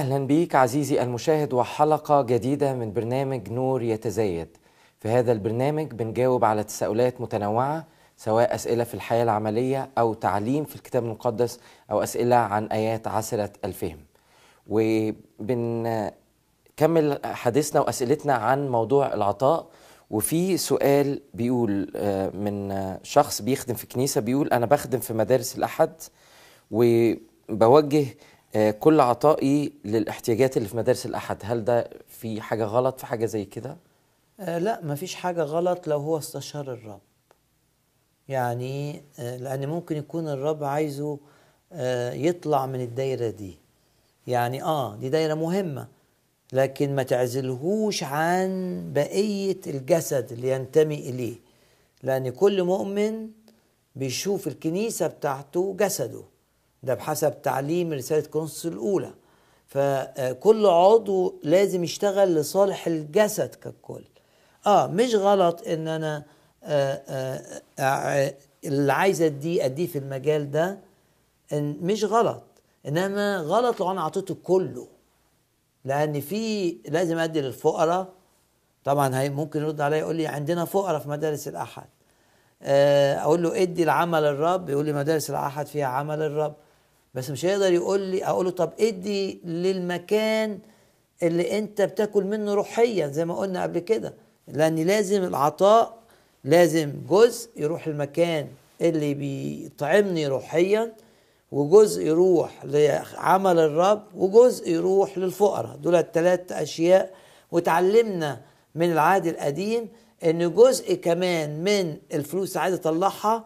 أهلا بيك عزيزي المشاهد وحلقة جديدة من برنامج نور يتزايد. في هذا البرنامج بنجاوب على تساؤلات متنوعة سواء أسئلة في الحياة العملية أو تعليم في الكتاب المقدس أو أسئلة عن آيات عسرة الفهم. وبنكمل حديثنا وأسئلتنا عن موضوع العطاء. وفي سؤال بيقول آه، من شخص بيخدم في كنيسة بيقول أنا بخدم في مدارس الأحد وبوجه كل عطائي للاحتياجات اللي في مدارس الأحد هل ده في حاجة غلط في حاجة زي كده؟ آه، لا مفيش حاجة غلط لو هو استشار الرب. يعني آه، لأن ممكن يكون الرب عايزه آه، يطلع من الدايرة دي. يعني آه دي دايرة مهمة لكن ما تعزلهوش عن بقية الجسد اللي ينتمي إليه. لأن كل مؤمن بيشوف الكنيسة بتاعته جسده. ده بحسب تعليم رسالة كورنثوس الأولى. فكل عضو لازم يشتغل لصالح الجسد ككل. آه مش غلط إن أنا آه آه آه اللي عايز أديه أديه في المجال ده. إن مش غلط إنما غلط لو أنا أعطيته كله. لأن في لازم أدي للفقراء. طبعا هي ممكن يرد عليا يقول لي عندنا فقراء في مدارس الأحد. أقول له ادي لعمل الرب. يقول لي مدارس الأحد فيها عمل الرب. بس مش هيقدر يقول لي أقول له طب ادي للمكان اللي انت بتاكل منه روحيا زي ما قلنا قبل كده. لأن لازم العطاء لازم جزء يروح المكان اللي بيطعمني روحيا وجزء يروح لعمل الرب وجزء يروح للفقراء. دول الثلاث أشياء. وتعلمنا من العهد القديم إن جزء كمان من الفلوس اللي عايز أطلعها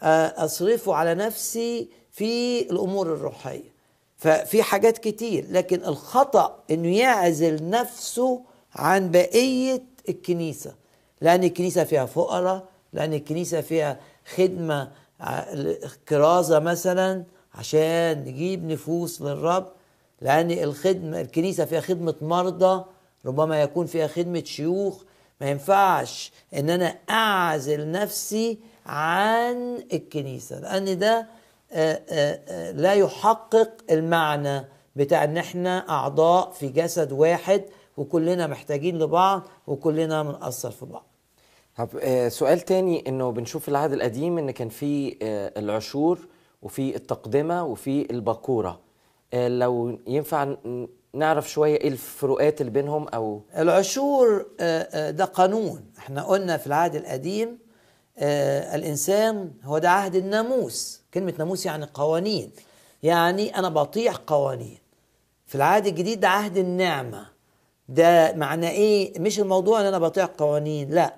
آه، أصرفه على نفسي في الأمور الروحية. ففي حاجات كتير لكن الخطأ إنه يعزل نفسه عن بقية الكنيسة. لأن الكنيسة فيها فقراء لأن الكنيسة فيها خدمة كرازة مثلا عشان نجيب نفوس للرب لأن الخدمه الكنيسة فيها خدمة مرضى ربما يكون فيها خدمة شيوخ. ما ينفعش إن أنا أعزل نفسي عن الكنيسة لأن ده لا يحقق المعنى بتاع إن إحنا أعضاء في جسد واحد وكلنا محتاجين لبعض وكلنا بنأثر في بعض. طب آه، سؤال تاني إنه بنشوف العهد القديم إن كان في آه، العشور وفي التقدمة وفي البكورة آه، لو ينفع نعرف شوية إيه الفروقات اللي بينهم أو العشور ده قانون. إحنا قلنا في العهد القديم آه، الإنسان هو ده عهد الناموس. كلمة ناموس يعني قوانين. يعني أنا بطيع قوانين. في العهد الجديد ده عهد النعمة. ده معنى إيه؟ مش الموضوع إن أنا بطيع قوانين لا.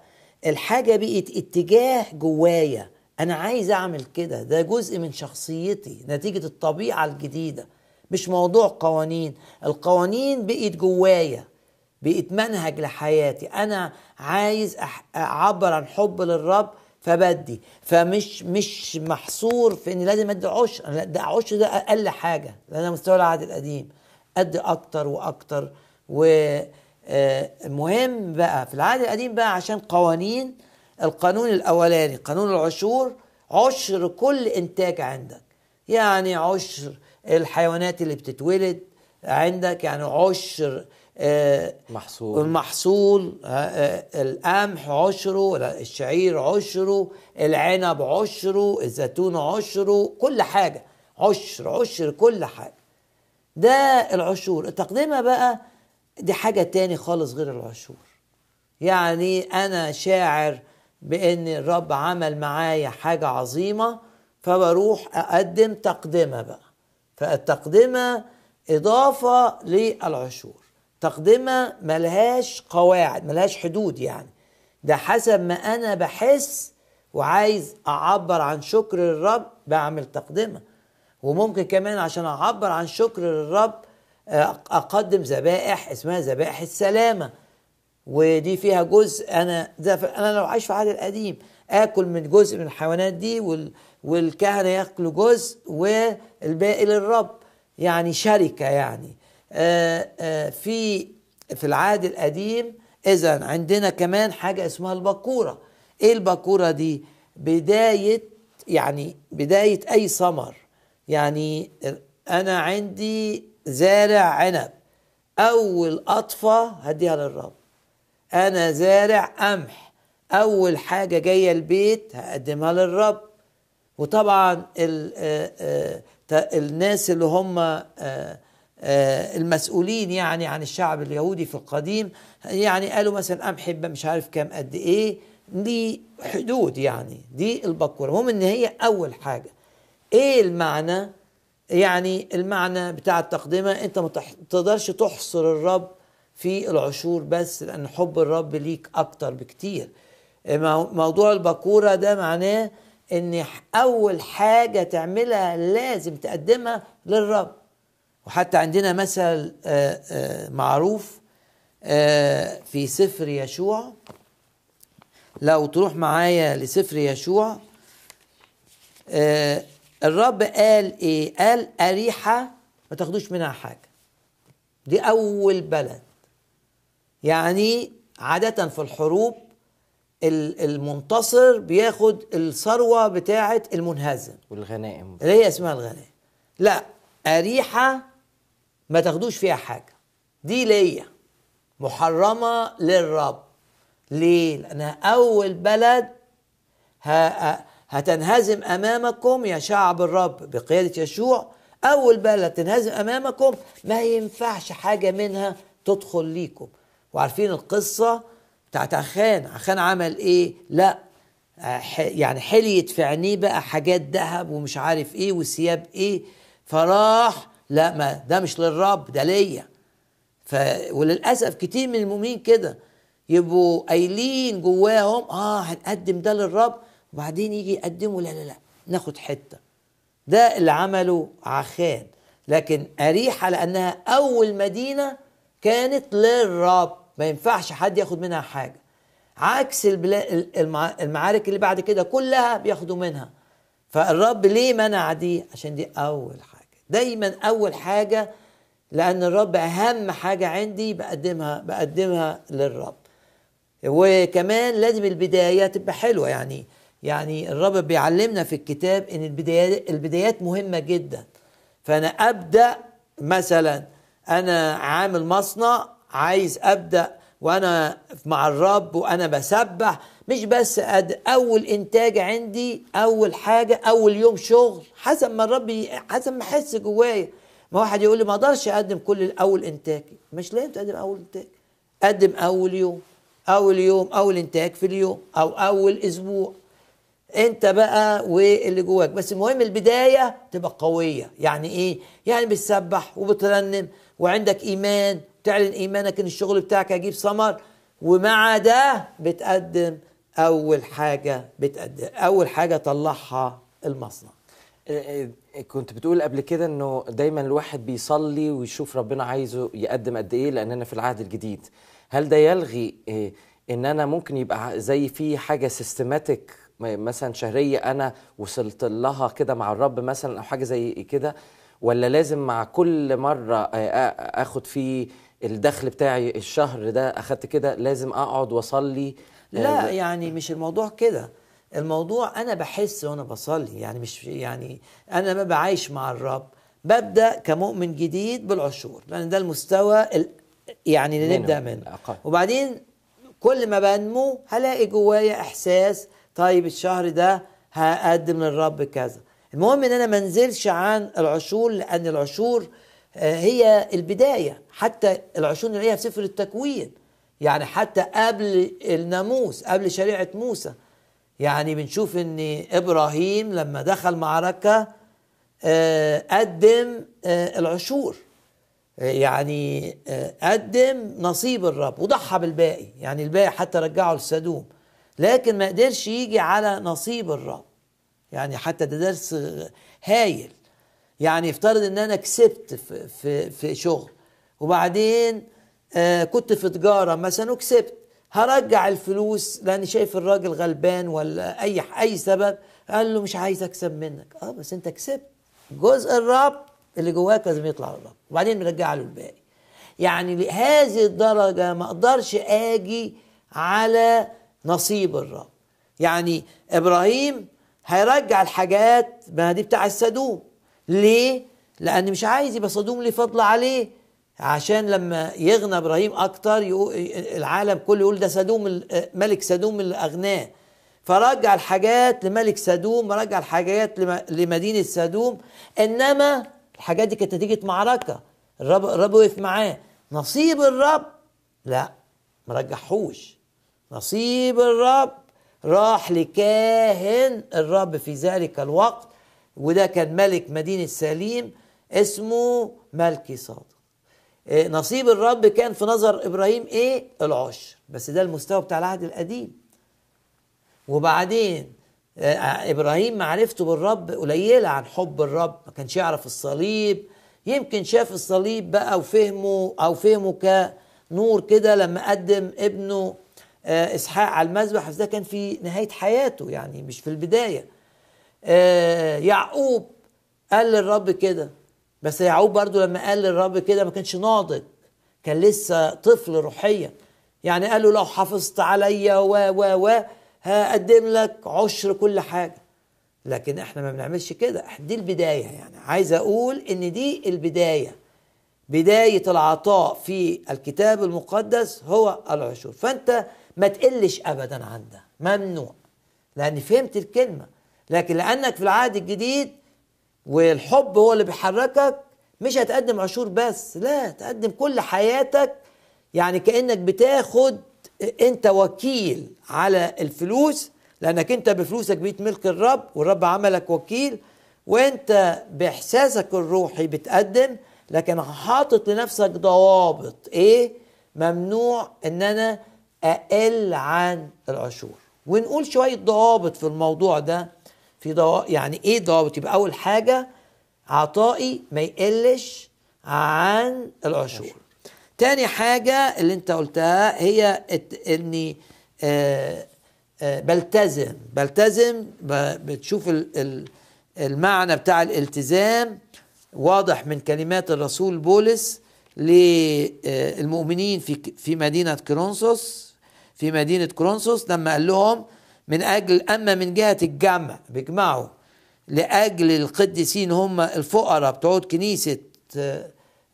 الحاجة بقت اتجاه جوايا. أنا عايز أعمل كده. ده جزء من شخصيتي. نتيجة الطبيعة الجديدة. مش موضوع قوانين. القوانين بقت جوايا. بقت منهج لحياتي. أنا عايز أعبر عن حب للرب فبدي. فمش مش محصور في اني لازم أدي عشر. لا ده عشر ده أقل حاجة. لأن مستوى العهد القديم. أدي أكتر وأكتر. ومهم بقى في العهد القديم بقى عشان قوانين القانون الأولاني قانون العشور عشر كل إنتاج عندك. يعني عشر الحيوانات اللي بتتولد عندك يعني عشر آه، محصول. المحصول آه، آه، القمح عشره الشعير عشره العنب عشره الزيتون عشره كل حاجة. عشر عشر كل حاجة. ده العشور. التقدمة بقى دي حاجة تاني خالص غير العشور. يعني أنا شاعر بإن الرب عمل معايا حاجة عظيمة فبروح أقدم تقدمة بقى. فالتقدمة إضافة للعشور. تقدمة ملهاش قواعد ملهاش حدود يعني. ده حسب ما أنا بحس وعايز أعبر عن شكر للرب بعمل تقدمة. وممكن كمان عشان أعبر عن شكر للرب أقدم ذبائح اسمها ذبائح السلامة. ودي فيها جزء أنا ده أنا لو عايش في العهد القديم آكل من جزء من الحيوانات دي وال والكهنة ياكلوا جزء والباقي للرب. يعني شركة يعني. في في العهد القديم إذا عندنا كمان حاجة اسمها البكوره إيه البكوره دي؟ بداية يعني بداية أي ثمر يعني أنا عندي زارع عنب. أول قطفة هديها للرب. أنا زارع قمح. أول حاجة جاية البيت هقدمها للرب. وطبعا ال آه، آه، الناس اللي هم آه، آه، المسؤولين يعني عن الشعب اليهودي في القديم يعني قالوا مثلا قمح يبقى مش عارف كام قد إيه دي حدود يعني دي البكورة. المهم إن هي أول حاجة. إيه المعنى؟ يعني المعنى بتاع التقدمه أنت ما تقدرش تحصر الرب في العشور بس لأن حب الرب ليك أكتر بكتير. مو- موضوع البكورة ده معناه إن أول حاجة تعملها لازم تقدمها للرب. وحتى عندنا مثل آه، آه، معروف آه، في سفر يشوع. لو تروح معايا لسفر يشوع الرب قال إيه؟ قال أريحة ما تاخدوش منها حاجة. دي أول بلد. يعني عادة في الحروب ال- المنتصر بياخد الثروة بتاعة المنهزم. والغنائم. اللي هي اسمها الغنائم. لا أريحة ما تاخدوش فيها حاجة. دي ليا. محرمة للرب. ليه؟ لأنها أول بلد هتنهزم أمامكم يا شعب الرب بقيادة يشوع. أول بلد تنهزم أمامكم ما ينفعش حاجة منها تدخل ليكم. وعارفين القصة بتاعت عخان عخان عمل إيه؟ لا. ح- يعني حليت في عينيه بقى حاجات ذهب ومش عارف إيه وثياب إيه. فراح لا ما ده مش للرب ده ليا. ف وللأسف كتير من المؤمنين كده يبقوا قايلين جواهم آه هنقدم ده للرب وبعدين يجي يقدموا لا لا لا ناخد حتة. ده اللي عمله عخان لكن أريحة لأنها أول مدينة كانت للرب. ما ينفعش حد ياخد منها حاجة. عكس. المعارك اللي بعد كده كلها بياخدوا منها. فالرب ليه منع دي؟ عشان دي أول حاجة دايما أول حاجة لأن الرب أهم حاجة عندي بقدمها بقدمها للرب. وكمان لازم البداية تبقى حلوة يعني يعني الرب بيعلمنا في الكتاب إن البدايات البدايات مهمة جدا. فأنا أبدأ مثلا أنا عامل مصنع عايز أبدأ وأنا مع الرب وأنا بسبح مش بس أد أول إنتاج عندي أول حاجة أول يوم شغل حسب ما الرب حسب ما احس جوايا. ما واحد يقول لي ما أقدرش أقدم كل اول إنتاج. مش لازم تقدم أول إنتاج. قدم أول يوم أول يوم أول إنتاج في اليوم أو أول أسبوع. أنت بقى واللي جواك. بس المهم البداية تبقى قوية. يعني إيه؟ يعني بتسبح وبترنم وعندك إيمان تعلن إيمانك إن الشغل بتاعك هيجيب ثمر ومع ده بتقدم أول حاجة بتقدم أول حاجة طلعها المصنع. إيه إيه كنت بتقول قبل كده إنه دايما الواحد بيصلي ويشوف ربنا عايزه يقدم قد إيه لاننا في العهد الجديد. هل ده يلغي إيه إن أنا ممكن يبقى زي في حاجة سيستماتيك مثلا شهرية أنا وصلت لها كده مع الرب مثلا أو حاجة زي كده ولا لازم مع كل مرة آخد فيه الدخل بتاعي الشهر ده أخدت كده لازم أقعد وأصلي. آه، لا. يعني مش الموضوع كده. الموضوع أنا بحس وأنا بصلي يعني مش يعني أنا ببقى عايش مع الرب. ببدأ كمؤمن جديد بالعشور لأن ده المستوى ال- يعني اللي نبدأ منه الأقل. وبعدين كل ما بنمو هلاقي جوايا إحساس طيب الشهر ده هقدم للرب كذا. المهم إن أنا ما انزلش عن العشور لأن العشور هي البداية. حتى العشور نلاقيها في سفر التكوين يعني حتى قبل الناموس قبل شريعة موسى. يعني بنشوف إن إبراهيم لما دخل معركة آه، قدم آه، العشور. آه، يعني قدم نصيب الرب وضحى بالباقي. يعني الباقي حتى رجعه لسدوم لكن ما قدرش يجي على نصيب الرب. يعني حتى ده درس هايل. يعني افترض ان أنا كسبت في, في, في شغل وبعدين آه كنت في تجارة مثلا وكسبت هرجع الفلوس لأني شايف الراجل غلبان ولا أي أي سبب؟ قال له مش عايز أكسب منك. آه بس أنت كسبت. جزء الرب اللي جواك لازم يطلع للرب. وبعدين نرجع له الباقي. يعني لهذه الدرجة ما أقدرش آجي على نصيب الرب. يعني إبراهيم هيرجع الحاجات ما دي بتاع السدوم. ليه؟ لأن مش عايز يبقى صدوم ليه فضل عليه. عشان لما يغنى إبراهيم أكتر العالم كله يقول ده سدوم ملك سدوم اللي اغناه فرجع الحاجات لملك سدوم رجع الحاجات لمدينة سدوم إنما الحاجات دي كانت نتيجة معركة. الرب الرب وقف معاه. نصيب الرب؟ لا ما رجعهوش نصيب الرب راح لكاهن الرب في ذلك الوقت. وده كان ملك مدينة سليم اسمه ملكي صادق إيه نصيب الرب كان في نظر إبراهيم إيه؟ العشر. بس ده المستوى بتاع العهد القديم. وبعدين آه إبراهيم معرفته بالرب قليلة عن حب الرب ما كانش يعرف الصليب. يمكن شاف الصليب بقى وفهمه أو فهمه كنور كده لما قدم ابنه آه إسحاق على المذبح ده كان في نهاية حياته يعني مش في البداية. آه يعقوب قال للرب كده. بس يعقوب برضو لما قال للرب كده ما كانش ناضج كان لسه طفل روحيا. يعني قال له لو حافظت عليا و و و هقدم لك عشر كل حاجة. لكن إحنا ما بنعملش كده. دي البداية يعني. عايز أقول إن دي البداية. بداية العطاء في الكتاب المقدس هو العشور. فأنت ما تقلش ابدا عن ده. ممنوع. لأن فهمت الكلمة. لكن لأنك في العهد الجديد والحب هو اللي بيحركك مش هتقدم عشور بس لا تقدم كل حياتك. يعني كأنك بتاخد أنت وكيل على الفلوس لأنك أنت بفلوسك بقيت ملك الرب والرب عملك وكيل وأنت بإحساسك الروحي بتقدم لكن حاطط لنفسك ضوابط. إيه؟ ممنوع إن أنا أقل عن العشور ونقول شوية ضوابط في الموضوع ده. في ضوابط يعني إيه ضوابط يبقى أول حاجة عطائي ما يقلش عن العشور. تاني حاجة اللي أنت قلتها هي إني آه آه بلتزم. بلتزم بتشوف المعنى بتاع الالتزام واضح من كلمات الرسول بولس للمؤمنين في في مدينة كرونسوس في مدينة كرونسوس لما قال لهم من أجل أما من جهة الجمع بيجمعوا لأجل القديسين هم الفقراء بتوع كنيسة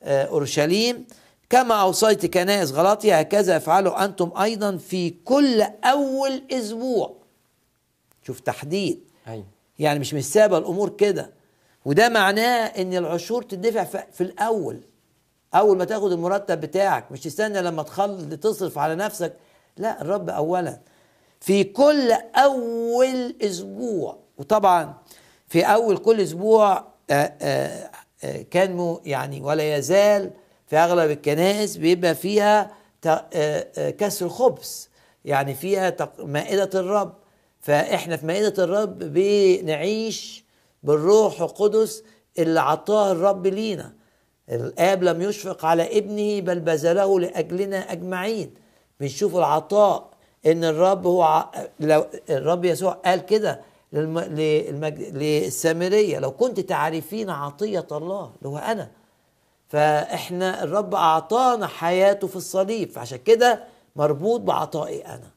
أورشليم. كما أوصيت كنائس غلطية هكذا افعلوا أنتم أيضا في كل أول أسبوع. شوف تحديد. أيوة. يعني مش مش سابة الأمور كده. وده معناه إن العشور تدفع في الأول. أول ما تاخد المرتب بتاعك مش تستنى لما تخلص تصرف على نفسك. لا الرب اولا. في كل أول أسبوع. وطبعا في أول كل أسبوع آآ آآ كان يعني ولا يزال في أغلب الكنائس بيبقى فيها كسر خبز يعني فيها مائدة الرب. فإحنا في مائدة الرب بنعيش بالروح القدس اللي عطاه الرب لينا. الآب لم يشفق على ابنه بل بذله لأجلنا أجمعين. بنشوف العطاء إن الرب هو. لو الرب يسوع قال كده. للسامرية لو كنت تعرفين عطية الله اللي هو أنا. فإحنا الرب أعطانا حياته في الصليب فعشان كده مربوط بعطائي أنا.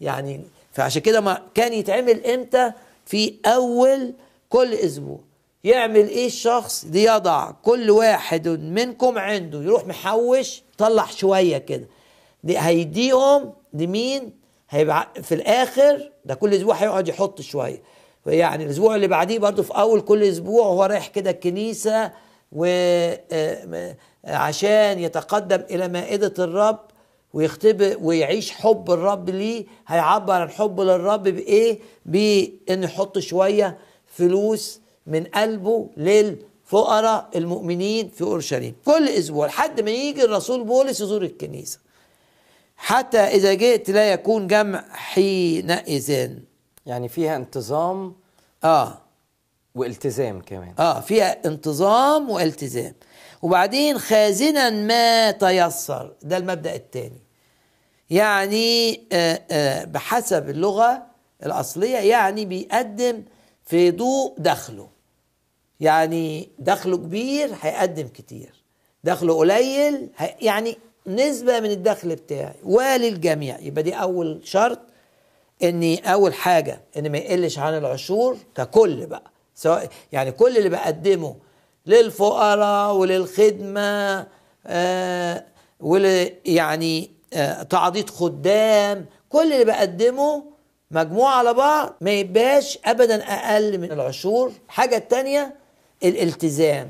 يعني فعشان كده ما كان يتعمل إمتى؟ في أول كل أسبوع. يعمل إيه الشخص؟ ليضع كل واحد منكم عنده يروح محوش طلع شوية كده. دي هيديهم لمين؟ هيبقى في الآخر ده كل أسبوع هيقعد يحط شوية. يعني الأسبوع اللي بعديه برضه في أول كل أسبوع هو رايح كده الكنيسة وعشان يتقدم إلى مائدة الرب ويختبر ويعيش حب الرب ليه. هيعبر عن حبه للرب بإيه؟ بانه يحط شوية فلوس من قلبه للفقراء المؤمنين في أورشليم. كل أسبوع لحد ما يجي الرسول بولس يزور الكنيسة. حتى إذا جئت لا يكون جمع حينئذ. يعني فيها انتظام آه. والتزام كمان. آه فيها انتظام والتزام. وبعدين خازنا ما تيسر ده المبدأ الثاني. يعني آه آه بحسب اللغة الأصلية يعني بيقدم في ضوء دخله. يعني دخله كبير هيقدم كتير. دخله قليل يعني نسبة من الدخل بتاعي وللجميع يبقى دي أول شرط إني أول حاجة إن ما يقلش عن العشور ككل بقى. سواء يعني كل اللي بقدمه للفقراء وللخدمة آه ول يعني آه تعضيد خدام كل اللي بقدمه مجموعة على بعض ما يبقاش أبدا أقل من العشور. حاجة التانية الالتزام.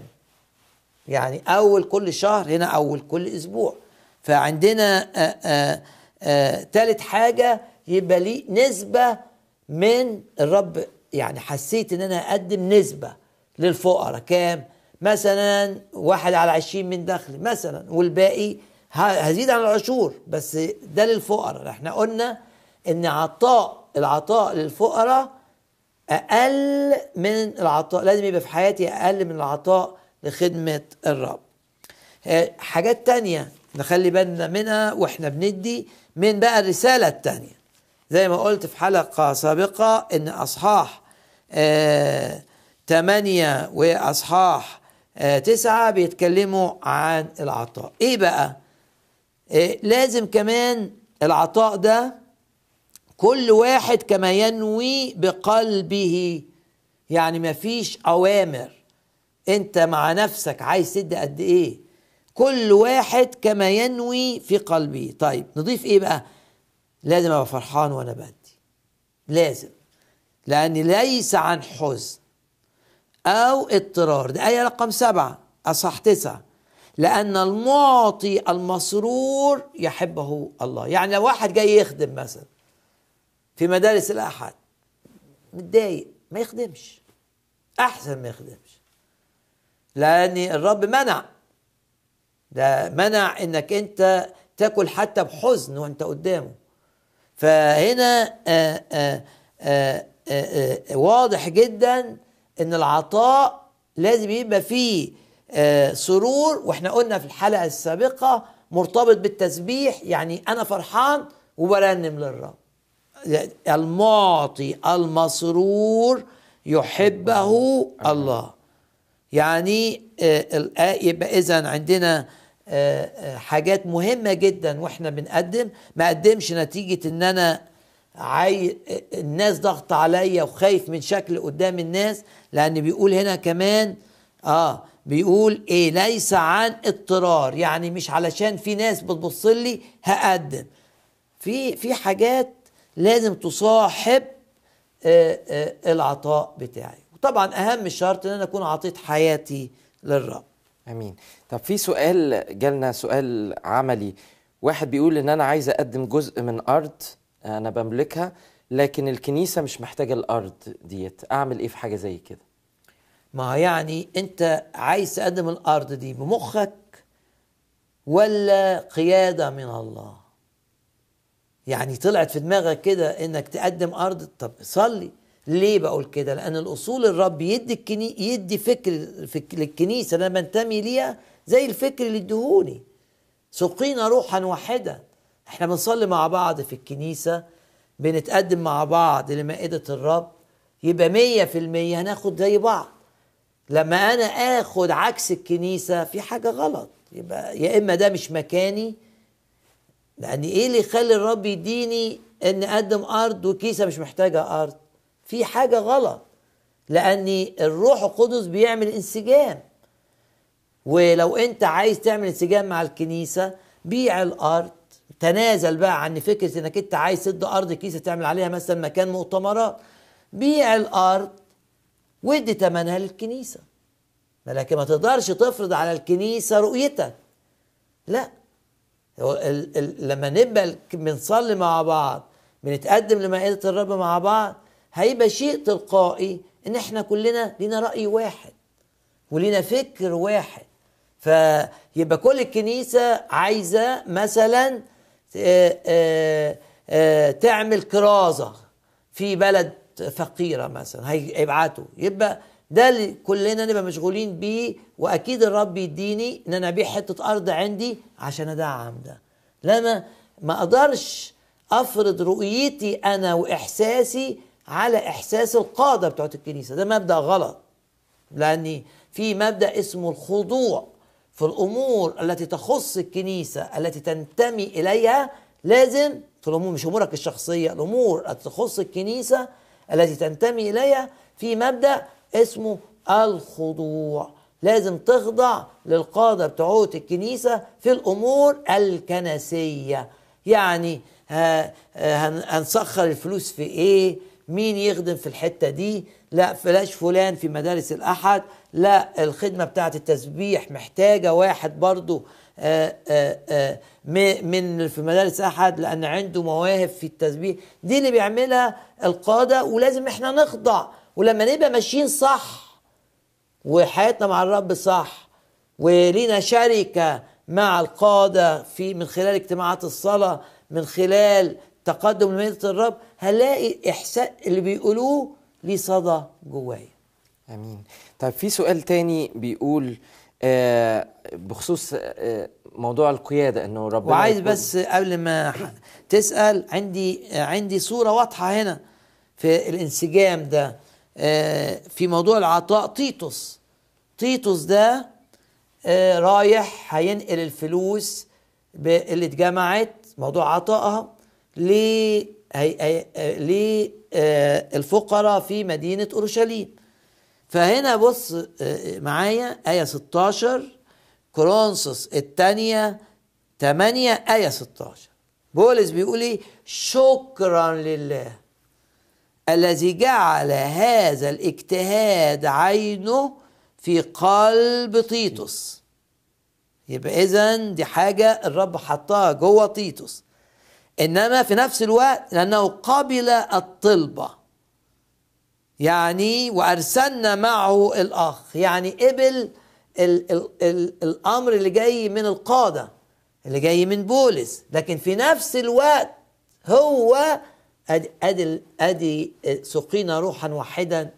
يعني أول كل شهر هنا أول كل أسبوع. فعندنا آآ آآ آآ تالت حاجة يبقى لي نسبة من الرب. يعني حسيت إن أنا أقدم نسبة للفقراء. كام؟ مثلا واحد على عشرين من دخلي مثلا والباقي هزيد عن العشور. بس ده للفقراء. إحنا قلنا إن عطاء العطاء للفقراء أقل من العطاء لازم يبقى في حياتي أقل من العطاء لخدمة الرب. حاجات تانية. نخلي بالنا منها وإحنا بندي من بقى الرسالة التانية. زي ما قلت في حلقة سابقة إن أصحاح آه تمانية وأصحاح آه تسعة بيتكلموا عن العطاء. إيه بقى؟ آه لازم كمان العطاء ده كل واحد كما ينوي بقلبه. يعني مفيش أوامر. أنت مع نفسك عايز تدي قد إيه؟ كل واحد كما ينوي في قلبه. طيب نضيف إيه بقى؟ لازم أبقى فرحان وأنا بدي. لازم. لأن ليس عن حزن أو اضطرار. دي آية رقم سبعة أصح تسعة. لأن المعطي المسرور يحبه الله. يعني لو واحد جاي يخدم مثلا في مدارس الأحد متضايق ما يخدمش. أحسن ما يخدمش. لأن الرب منع. ده منع إنك أنت تاكل حتى بحزن وأنت قدامه. فهنا آآ آآ آآ واضح جدا إن العطاء لازم يبقى فيه سرور وإحنا قلنا في الحلقة السابقة مرتبط بالتسبيح يعني أنا فرحان وبرنم للرب. المعطي المسرور يحبه الله. يعني يبقى اذا عندنا حاجات مهمة جدا وإحنا بنقدم. ما قدمش نتيجة إن أنا عاي... الناس ضغط عليا وخايف من شكل قدام الناس لأن بيقول هنا كمان آه بيقول إيه ليس عن اضطرار. يعني مش علشان في ناس بتبص لي هقدم. في في حاجات لازم تصاحب آه آه العطاء بتاعي. وطبعا أهم الشرط إن أنا أكون عطيت حياتي للرب. آمين. طب في سؤال جالنا سؤال عملي. واحد بيقول إن أنا عايز أقدم جزء من أرض أنا بملكها لكن الكنيسة مش محتاجة الأرض ديت. أعمل إيه في حاجة زي كده؟ ما يعني أنت عايز تقدم الأرض دي بمخك ولا قيادة من الله؟ يعني طلعت في دماغك كده إنك تقدم أرض؟ طب صلي. ليه بقول كده؟ لأن الأصول الرب يدي الكني... يدي فكر فك... للكنيسة اللي أنا بنتمي ليها زي الفكر اللي ادهوني. سقينا روحا واحدا إحنا بنصلي مع بعض في الكنيسة بنتقدم مع بعض لمائدة الرب. يبقى مية في المية هناخد زي بعض. لما أنا آخد عكس الكنيسة في حاجة غلط. يبقى يا إما ده مش مكاني. لأن إيه اللي يخلي الرب يديني إن أقدم أرض وكيسه مش محتاجة أرض؟ في حاجة غلط. لأن الروح القدس بيعمل انسجام. ولو أنت عايز تعمل انسجام مع الكنيسة بيع الأرض. تنازل بقى عن فكرة إنك أنت عايز تد أرض كيسه تعمل عليها مثلا مكان مؤتمرات. بيع الأرض وادي ثمنها للكنيسة. لكن ما تقدرش تفرض على الكنيسة رؤيتك. لا. لما نبقى بنصلي مع بعض بنتقدم لمائدة الرب مع بعض هيبقى شيء تلقائي إن إحنا كلنا لينا رأي واحد ولينا فكر واحد. فيبقى كل الكنيسة عايزة مثلا آه، آه، آه، تعمل كرازة في بلد فقيرة مثلا هيبعتوا. يبقى ده اللي كلنا نبقى مشغولين بيه وأكيد الرب يديني إن أنا أبيع حتة أرض عندي عشان أدعم ده. لما ما أقدرش أفرض رؤيتي أنا وإحساسي على إحساس القادة بتوعت الكنيسة. ده مبدأ غلط. لأن في مبدأ اسمه الخضوع في الأمور التي تخص الكنيسة التي تنتمي إليها لازم في الأمور مش أمورك الشخصية الأمور التي تخص الكنيسة التي تنتمي إليها في مبدأ اسمه الخضوع. لازم تخضع للقادة بتوعوت الكنيسة في الأمور الكنسية. يعني هنسخر الفلوس في إيه؟ مين يخدم في الحتة دي؟ لا فلاش فلان في مدارس الأحد. لا الخدمة بتاعت التسبيح محتاجة واحد برضو آآ آآ من في مدارس أحد لأن عنده مواهب في التسبيح. دي اللي بيعملها القادة ولازم إحنا نخضع. ولما نبقى ماشيين صح وحياتنا مع الرب صح ولينا شركة مع القادة في من خلال اجتماعات الصلاة من خلال تقدم لميدة الرب هنلاقي إحساس اللي بيقولوه ليه صدى جوايا. آمين. طيب في سؤال تاني بيقول آه بخصوص آه موضوع القيادة إنه ربنا وعايز بس قبل ما تسأل عندي عندي صورة واضحة هنا في الانسجام ده. آه، في موضوع العطاء تيتوس. تيتوس ده آه، رايح هينقل الفلوس اللي اتجمعت موضوع عطائها. للفقراء في مدينة أورشليم. فهنا بص آه، معايا آية 16 كورنثوس الثانية 8 آية 16 بولس بيقول إيه؟ شكرا لله الذي جعل هذا الاجتهاد عينه في قلب تيتوس. يبقى اذا دي حاجة الرب حطها جوه تيتوس. إنما في نفس الوقت لأنه قبل الطلبة. يعني وأرسلنا معه الأخ. يعني قبل ال ال ال الأمر اللي جاي من القادة اللي جاي من بولس. لكن في نفس الوقت هو أدي ادي أدي سقينا روحا واحدا.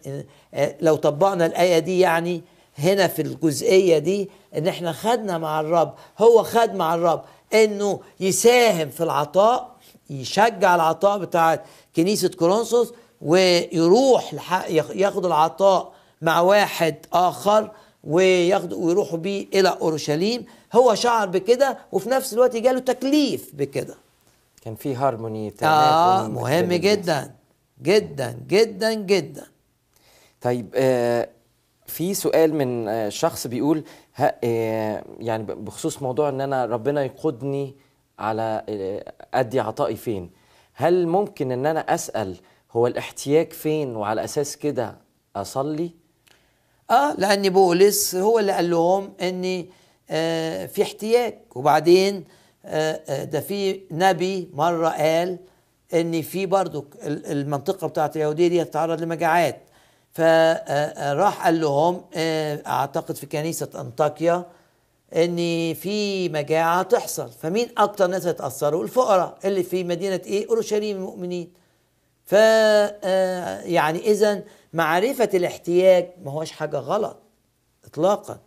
لو طبقنا الآية دي يعني هنا في الجزئية دي إن إحنا خدنا مع الرب. هو خد مع الرب. إنه يساهم في العطاء يشجع العطاء بتاع كنيسة كورنثوس ويروح ياخد العطاء مع واحد آخر وياخد ويروحوا بيه إلى أورشليم. هو شعر بكده وفي نفس الوقت جاله تكليف بكده. كان في هارموني آه مهم. جدا جدا جدا جدا. طيب آه في سؤال من آه شخص بيقول آه يعني بخصوص موضوع إن أنا ربنا يقودني على آه أدي عطائي فين. هل ممكن إن أنا أسأل هو الاحتياج فين وعلى أساس كده أصلي؟ آه لأن بولس هو اللي قال لهم إن في احتياج. وبعدين ده في نبي مرة قال إن في برضو ال- المنطقة بتاعت اليهودية دي هتتعرض لمجاعات. فراح قال لهم آه، أعتقد في كنيسة أنطاكيا ان في مجاعة تحصل. فمين أكتر ناس هيتأثروا؟ الفقراء اللي في مدينة إيه؟ أورشليم المؤمنين. ف آه، يعني اذا معرفة الاحتياج ما هوش حاجة غلط اطلاقا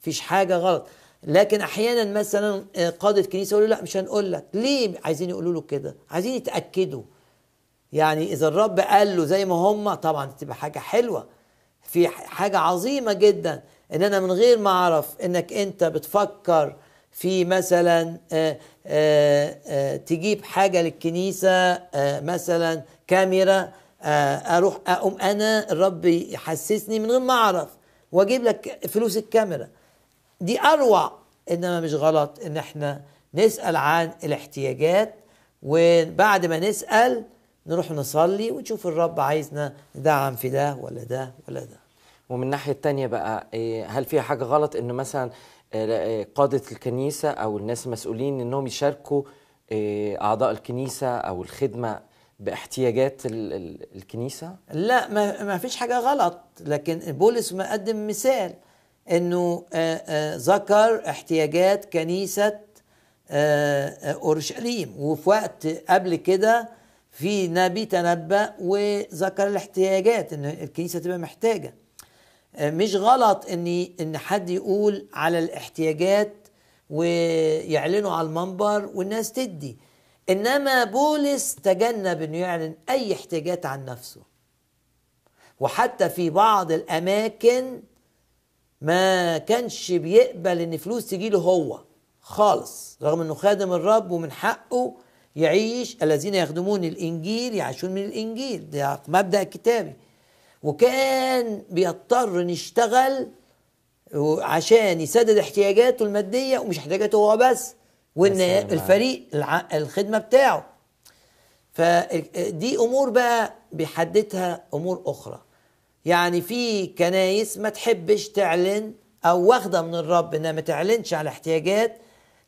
مفيش حاجة غلط. لكن أحيانا مثلا آه، قادة كنيسة يقولوا لا مش هنقول لك. ليه عايزين يقولوا له كده؟ عايزين يتأكدوا. يعني إذا الرب قال له زي ما هم طبعا تبقى حاجة حلوة. في حاجة عظيمة جدا إن أنا من غير ما أعرف إنك أنت بتفكر في مثلا آه، آه، آه، تجيب حاجة للكنيسة مثلا كاميرا أروح أقوم أنا الرب يحسسني من غير ما أعرف وأجيب لك فلوس الكاميرا. دي أروع إنما مش غلط إن إحنا نسأل عن الاحتياجات وبعد ما نسأل نروح نصلي ونشوف الرب عايزنا ندعم في ده ولا ده ولا ده. ومن الناحية التانية بقى إيه، هل فيها حاجة غلط ان مثلا آه، آه، قادة الكنيسة أو الناس المسؤولين إنهم يشاركوا أعضاء الكنيسة أو الخدمة باحتياجات ال- ال- الكنيسة؟ لا ما, ما فيش حاجة غلط لكن بولس مقدم مثال إنه آه، آه، ذكر احتياجات كنيسة آه، أورشليم. وفي وقت قبل كده في نبي تنبأ وذكر الاحتياجات إن الكنيسة تبقى محتاجة. آه، مش غلط إن إن حد يقول على الاحتياجات ويعلنوا على المنبر والناس تدي. إنما بولس تجنب إنه يعلن أي احتياجات عن نفسه. وحتى في بعض الأماكن ما كانش بيقبل إن فلوس تجيله هو خالص رغم إنه خادم الرب ومن حقه يعيش الذين يخدمون الإنجيل يعيشون من الإنجيل. ده مبدأ كتابي. وكان بيضطر إن يشتغل عشان يسدد احتياجاته المادية ومش احتياجاته هو بس وإن. الفريق الخدمة بتاعه. فدي أمور بقى بيحددها أمور أخرى. يعني في كنايس ما تحبش تعلن أو واخدة من الرب إنها ما تعلنش على احتياجات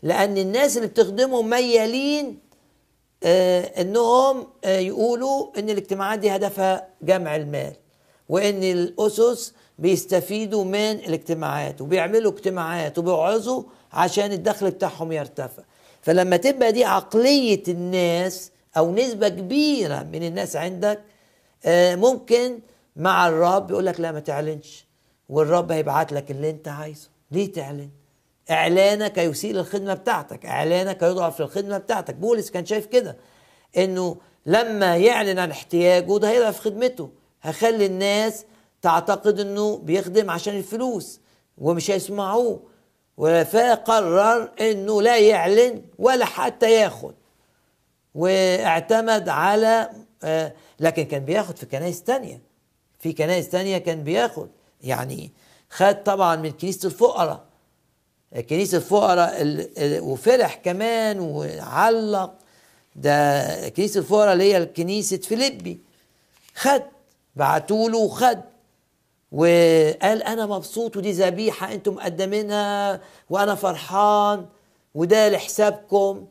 لأن الناس اللي بتخدمهم ميالين إنهم آه يقولوا إن الاجتماعات دي هدفها جمع المال وإن الأسس بيستفيدوا من الاجتماعات وبيعملوا اجتماعات وبيوعظوا عشان الدخل بتاعهم يرتفع. فلما تبقى دي عقلية الناس أو نسبة كبيرة من الناس عندك آه ممكن مع الرب يقول لك لا ما تعلنش والرب هيبعت لك اللي أنت عايزه. ليه تعلن؟ إعلانك يسيء الخدمه بتاعتك إعلانك يضعف الخدمه بتاعتك. بولس كان شايف كده إنه لما يعلن عن احتياجه ده هيضعف خدمته. هيخلي الناس تعتقد إنه بيخدم عشان الفلوس ومش هيسمعوه. فقرر إنه لا يعلن ولا حتى ياخد. واعتمد على آه، لكن كان بياخد في كنائس تانية. في كنائس تانية كان بياخد. يعني خد طبعا من كنيسة الفقراء. كنيسة الفقراء ال- ال- وفرح كمان وعلق. ده كنيسة الفقراء اللي هي كنيسة فيليبي. خد بعتوا له وخد. وقال أنا مبسوط ودي ذبيحة أنتم مقدمينها وأنا فرحان وده لحسابكم.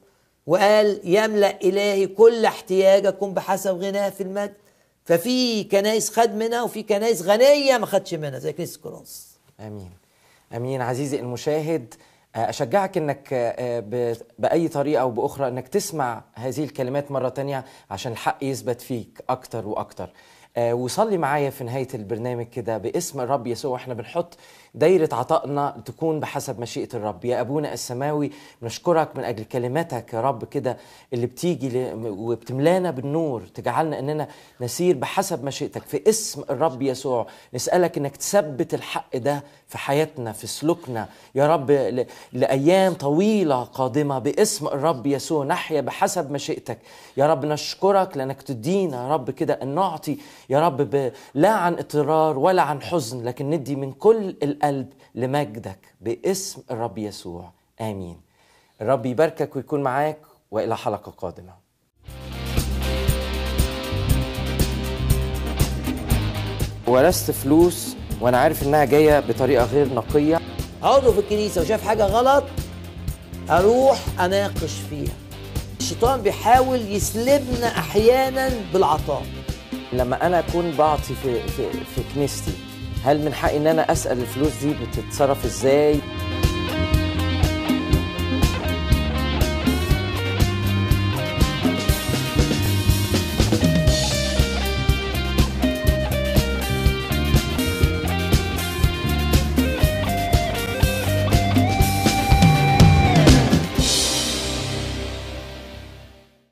وقال يملأ إلهي كل احتياجكم بحسب غناه في المجد. ففي كنايس خد منها وفي كنايس غنية ما خدش منها زي كنيسة كورنثوس. آمين. أمين عزيزي المشاهد آه، أشجعك إنك آه، ب- بأي طريقة أو بأخرى إنك تسمع هذه الكلمات مرة تانية عشان الحق يثبت فيك أكتر وأكتر. آه، وصلي معايا في نهاية البرنامج كده باسم الرب يسوع إحنا بنحط دايرة عطائنا تكون بحسب مشيئة الرب. يا أبونا السماوي نشكرك من أجل كلماتك يا رب كده اللي بتيجي وبتملانا بالنور تجعلنا إننا نسير بحسب مشيئتك. في اسم الرب يسوع نسألك إنك تثبت الحق ده في حياتنا في سلوكنا. يا رب ل- لأيام طويلة قادمة باسم الرب يسوع نحيا بحسب مشيئتك. يا رب نشكرك لأنك تدينا يا رب كده أن نعطي يا رب. لا عن اضطرار ولا عن حزن لكن ندي من كل القلب لمجدك باسم الرب يسوع. آمين. الرب يباركك ويكون معاك وإلى حلقة قادمة. ورثت فلوس وأنا عارف إنها جاية بطريقة غير نقية. عضو في الكنيسة وشاف حاجة غلط؟ أروح أناقش فيها. الشيطان بيحاول يسلبنا أحيانا بالعطاء. لما أنا أكون بعطي في في في كنيستي هل من حقي إن أنا أسأل الفلوس دي بتتصرف إزاي؟